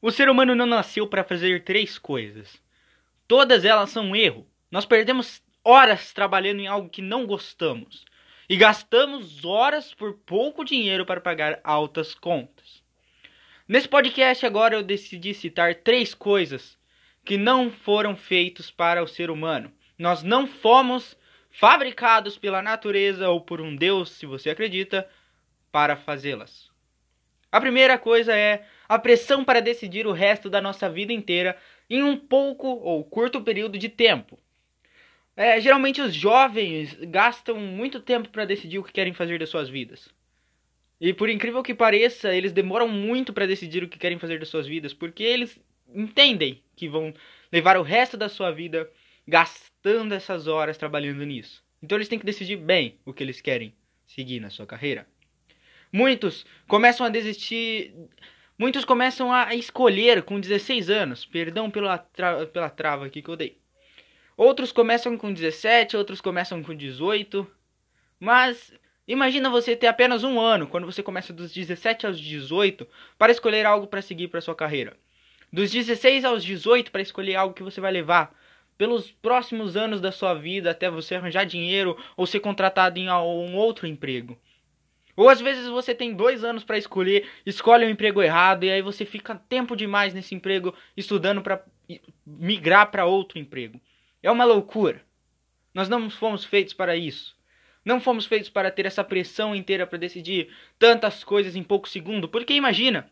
O ser humano não nasceu para fazer três coisas. Todas elas são um erro. Nós perdemos horas trabalhando em algo que não gostamos e gastamos horas por pouco dinheiro para pagar altas contas. Nesse podcast agora eu decidi citar três coisas que não foram feitos para o ser humano. Nós não fomos fabricados pela natureza ou por um Deus, se você acredita, para fazê-las. A primeira coisa é a pressão para decidir o resto da nossa vida inteira em um pouco ou curto período de tempo. É, geralmente os jovens gastam muito tempo para decidir o que querem fazer das suas vidas. E por incrível que pareça, eles demoram muito para decidir o que querem fazer das suas vidas, porque eles entendem que vão levar o resto da sua vida gastando essas horas trabalhando nisso. Então eles têm que decidir bem o que eles querem seguir na sua carreira. Muitos começam a desistir. Muitos começam a escolher com 16 anos. Perdão pela, tra pela trava aqui que eu dei. Outros começam com 17, outros começam com 18. Mas imagina você ter apenas um ano, quando você começa dos 17 aos 18, para escolher algo para seguir para sua carreira. Dos 16 aos 18 para escolher algo que você vai levar pelos próximos anos da sua vida até você arranjar dinheiro ou ser contratado em um outro emprego. Ou às vezes você tem dois anos para escolher, escolhe um emprego errado e aí você fica tempo demais nesse emprego estudando para migrar para outro emprego. É uma loucura. Nós não fomos feitos para isso. Não fomos feitos para ter essa pressão inteira para decidir tantas coisas em pouco segundo. Porque imagina,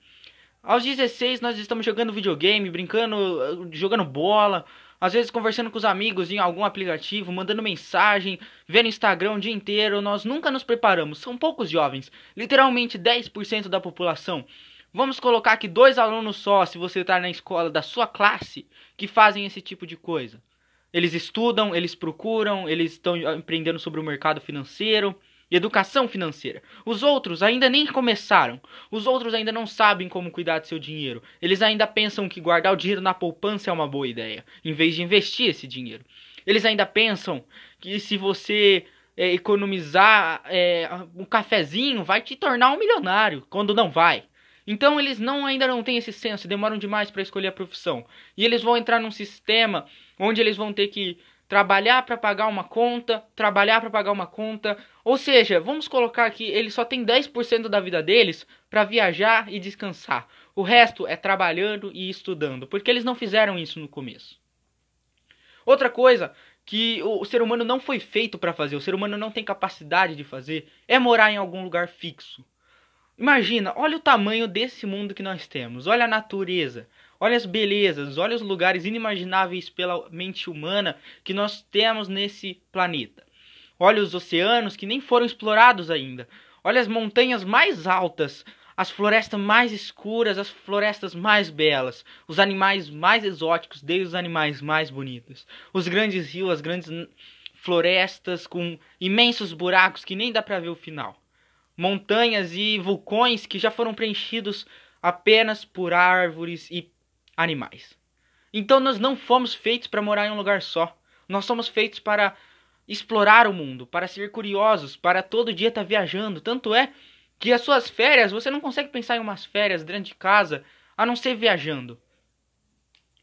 aos 16 nós estamos jogando videogame, brincando, jogando bola, às vezes conversando com os amigos em algum aplicativo, mandando mensagem, vendo Instagram o dia inteiro, nós nunca nos preparamos. São poucos jovens, literalmente 10% da população. Vamos colocar aqui dois alunos só, se você está na escola da sua classe, que fazem esse tipo de coisa. Eles estudam, eles procuram, eles estão empreendendo sobre o mercado financeiro, e educação financeira. Os outros ainda nem começaram. Os outros ainda não sabem como cuidar de seu dinheiro. Eles ainda pensam que guardar o dinheiro na poupança é uma boa ideia, em vez de investir esse dinheiro. Eles ainda pensam que se você é, economizar é, um cafezinho vai te tornar um milionário, quando não vai. Então eles não ainda não têm esse senso, demoram demais para escolher a profissão. E eles vão entrar num sistema onde eles vão ter que trabalhar para pagar uma conta, trabalhar para pagar uma conta. Ou seja, vamos colocar que eles só têm 10% da vida deles para viajar e descansar. O resto é trabalhando e estudando, porque eles não fizeram isso no começo. Outra coisa que o ser humano não foi feito para fazer, o ser humano não tem capacidade de fazer, é morar em algum lugar fixo. Imagina, olha o tamanho desse mundo que nós temos, olha a natureza. Olha as belezas, olha os lugares inimagináveis pela mente humana que nós temos nesse planeta. Olha os oceanos que nem foram explorados ainda. Olha as montanhas mais altas, as florestas mais escuras, as florestas mais belas, os animais mais exóticos, desde os animais mais bonitos. Os grandes rios, as grandes florestas com imensos buracos que nem dá para ver o final. Montanhas e vulcões que já foram preenchidos apenas por árvores e animais. Então nós não fomos feitos para morar em um lugar só. Nós somos feitos para explorar o mundo, para ser curiosos, para todo dia estar tá viajando. Tanto é que as suas férias, você não consegue pensar em umas férias dentro de casa a não ser viajando.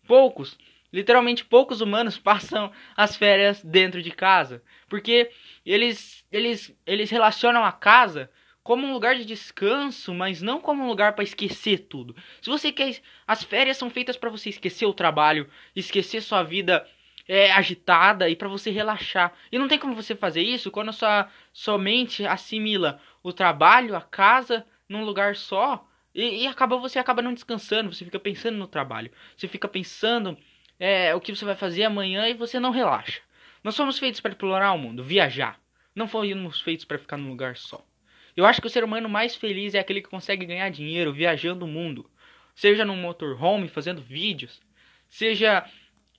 Poucos, literalmente poucos humanos passam as férias dentro de casa, porque eles eles eles relacionam a casa como um lugar de descanso, mas não como um lugar para esquecer tudo. Se você quer, as férias são feitas para você esquecer o trabalho, esquecer sua vida é, agitada e para você relaxar. E não tem como você fazer isso quando a sua, sua mente assimila o trabalho, a casa num lugar só e, e acaba você acaba não descansando. Você fica pensando no trabalho, você fica pensando é, o que você vai fazer amanhã e você não relaxa. Nós somos feitos para explorar o mundo, viajar. Não fomos feitos para ficar num lugar só. Eu acho que o ser humano mais feliz é aquele que consegue ganhar dinheiro viajando o mundo. Seja num motorhome, fazendo vídeos. Seja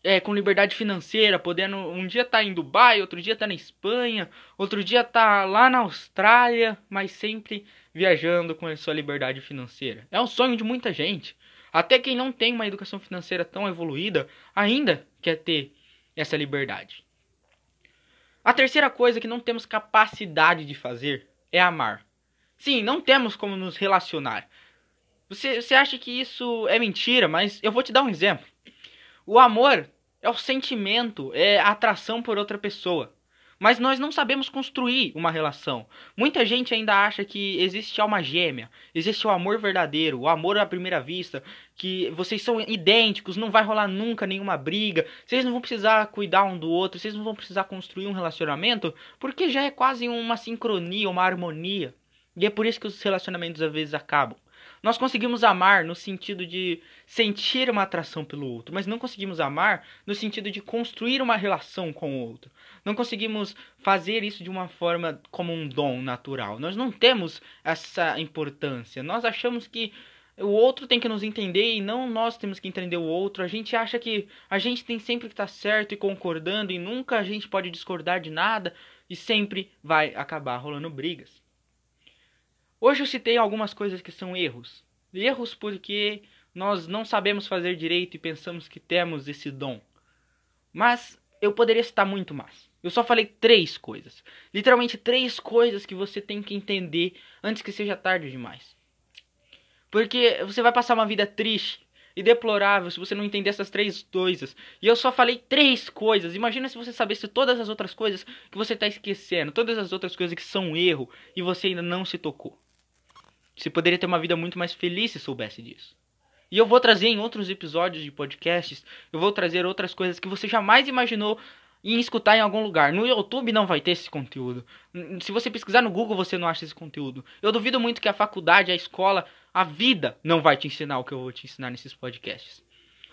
é, com liberdade financeira, podendo um dia tá em Dubai, outro dia tá na Espanha, outro dia tá lá na Austrália, mas sempre viajando com a sua liberdade financeira. É um sonho de muita gente. Até quem não tem uma educação financeira tão evoluída ainda quer ter essa liberdade. A terceira coisa que não temos capacidade de fazer é amar. Sim, não temos como nos relacionar. Você, você acha que isso é mentira, mas eu vou te dar um exemplo. O amor é o sentimento, é a atração por outra pessoa. Mas nós não sabemos construir uma relação. Muita gente ainda acha que existe alma gêmea, existe o amor verdadeiro, o amor à primeira vista, que vocês são idênticos, não vai rolar nunca nenhuma briga, vocês não vão precisar cuidar um do outro, vocês não vão precisar construir um relacionamento, porque já é quase uma sincronia, uma harmonia. E é por isso que os relacionamentos às vezes acabam. Nós conseguimos amar no sentido de sentir uma atração pelo outro, mas não conseguimos amar no sentido de construir uma relação com o outro. Não conseguimos fazer isso de uma forma como um dom natural. Nós não temos essa importância. Nós achamos que o outro tem que nos entender e não nós temos que entender o outro. A gente acha que a gente tem sempre que estar certo e concordando e nunca a gente pode discordar de nada e sempre vai acabar rolando brigas. Hoje eu citei algumas coisas que são erros. Erros porque nós não sabemos fazer direito e pensamos que temos esse dom. Mas eu poderia citar muito mais. Eu só falei três coisas. Literalmente três coisas que você tem que entender antes que seja tarde demais. Porque você vai passar uma vida triste e deplorável se você não entender essas três coisas. E eu só falei três coisas. Imagina se você sabesse todas as outras coisas que você está esquecendo, todas as outras coisas que são erro e você ainda não se tocou. Você poderia ter uma vida muito mais feliz se soubesse disso. E eu vou trazer em outros episódios de podcasts, eu vou trazer outras coisas que você jamais imaginou em escutar em algum lugar. No YouTube não vai ter esse conteúdo. Se você pesquisar no Google, você não acha esse conteúdo. Eu duvido muito que a faculdade, a escola, a vida não vai te ensinar o que eu vou te ensinar nesses podcasts.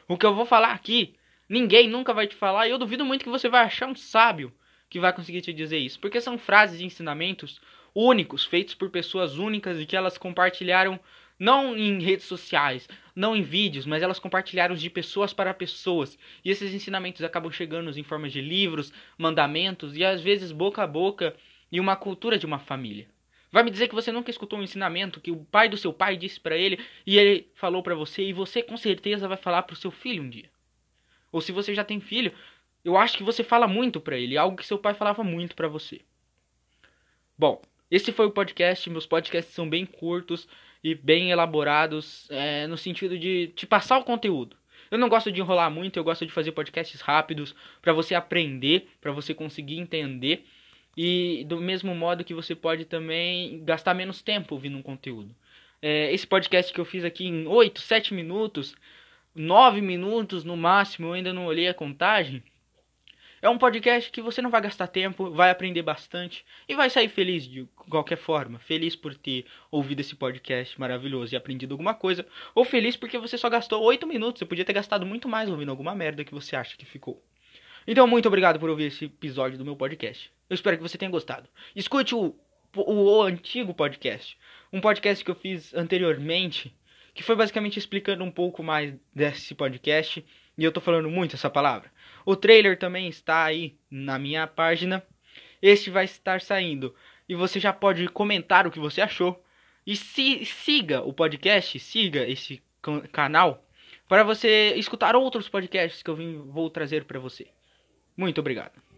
O que eu vou falar aqui, ninguém nunca vai te falar, e eu duvido muito que você vai achar um sábio que vai conseguir te dizer isso, porque são frases e ensinamentos únicos, feitos por pessoas únicas e que elas compartilharam não em redes sociais, não em vídeos, mas elas compartilharam de pessoas para pessoas. E esses ensinamentos acabam chegando em formas de livros, mandamentos e às vezes boca a boca e uma cultura de uma família. Vai me dizer que você nunca escutou um ensinamento que o pai do seu pai disse para ele e ele falou para você e você com certeza vai falar para o seu filho um dia. Ou se você já tem filho, eu acho que você fala muito para ele, algo que seu pai falava muito para você. Bom, esse foi o podcast. Meus podcasts são bem curtos e bem elaborados é, no sentido de te passar o conteúdo. Eu não gosto de enrolar muito, eu gosto de fazer podcasts rápidos para você aprender, para você conseguir entender e do mesmo modo que você pode também gastar menos tempo ouvindo um conteúdo. É, esse podcast que eu fiz aqui em 8, 7 minutos, 9 minutos no máximo, eu ainda não olhei a contagem. É um podcast que você não vai gastar tempo, vai aprender bastante e vai sair feliz de qualquer forma. Feliz por ter ouvido esse podcast maravilhoso e aprendido alguma coisa, ou feliz porque você só gastou 8 minutos. Você podia ter gastado muito mais ouvindo alguma merda que você acha que ficou. Então, muito obrigado por ouvir esse episódio do meu podcast. Eu espero que você tenha gostado. Escute o, o, o antigo podcast, um podcast que eu fiz anteriormente, que foi basicamente explicando um pouco mais desse podcast e eu tô falando muito essa palavra. O trailer também está aí na minha página. Este vai estar saindo. E você já pode comentar o que você achou. E se, siga o podcast, siga esse canal para você escutar outros podcasts que eu vim, vou trazer para você. Muito obrigado.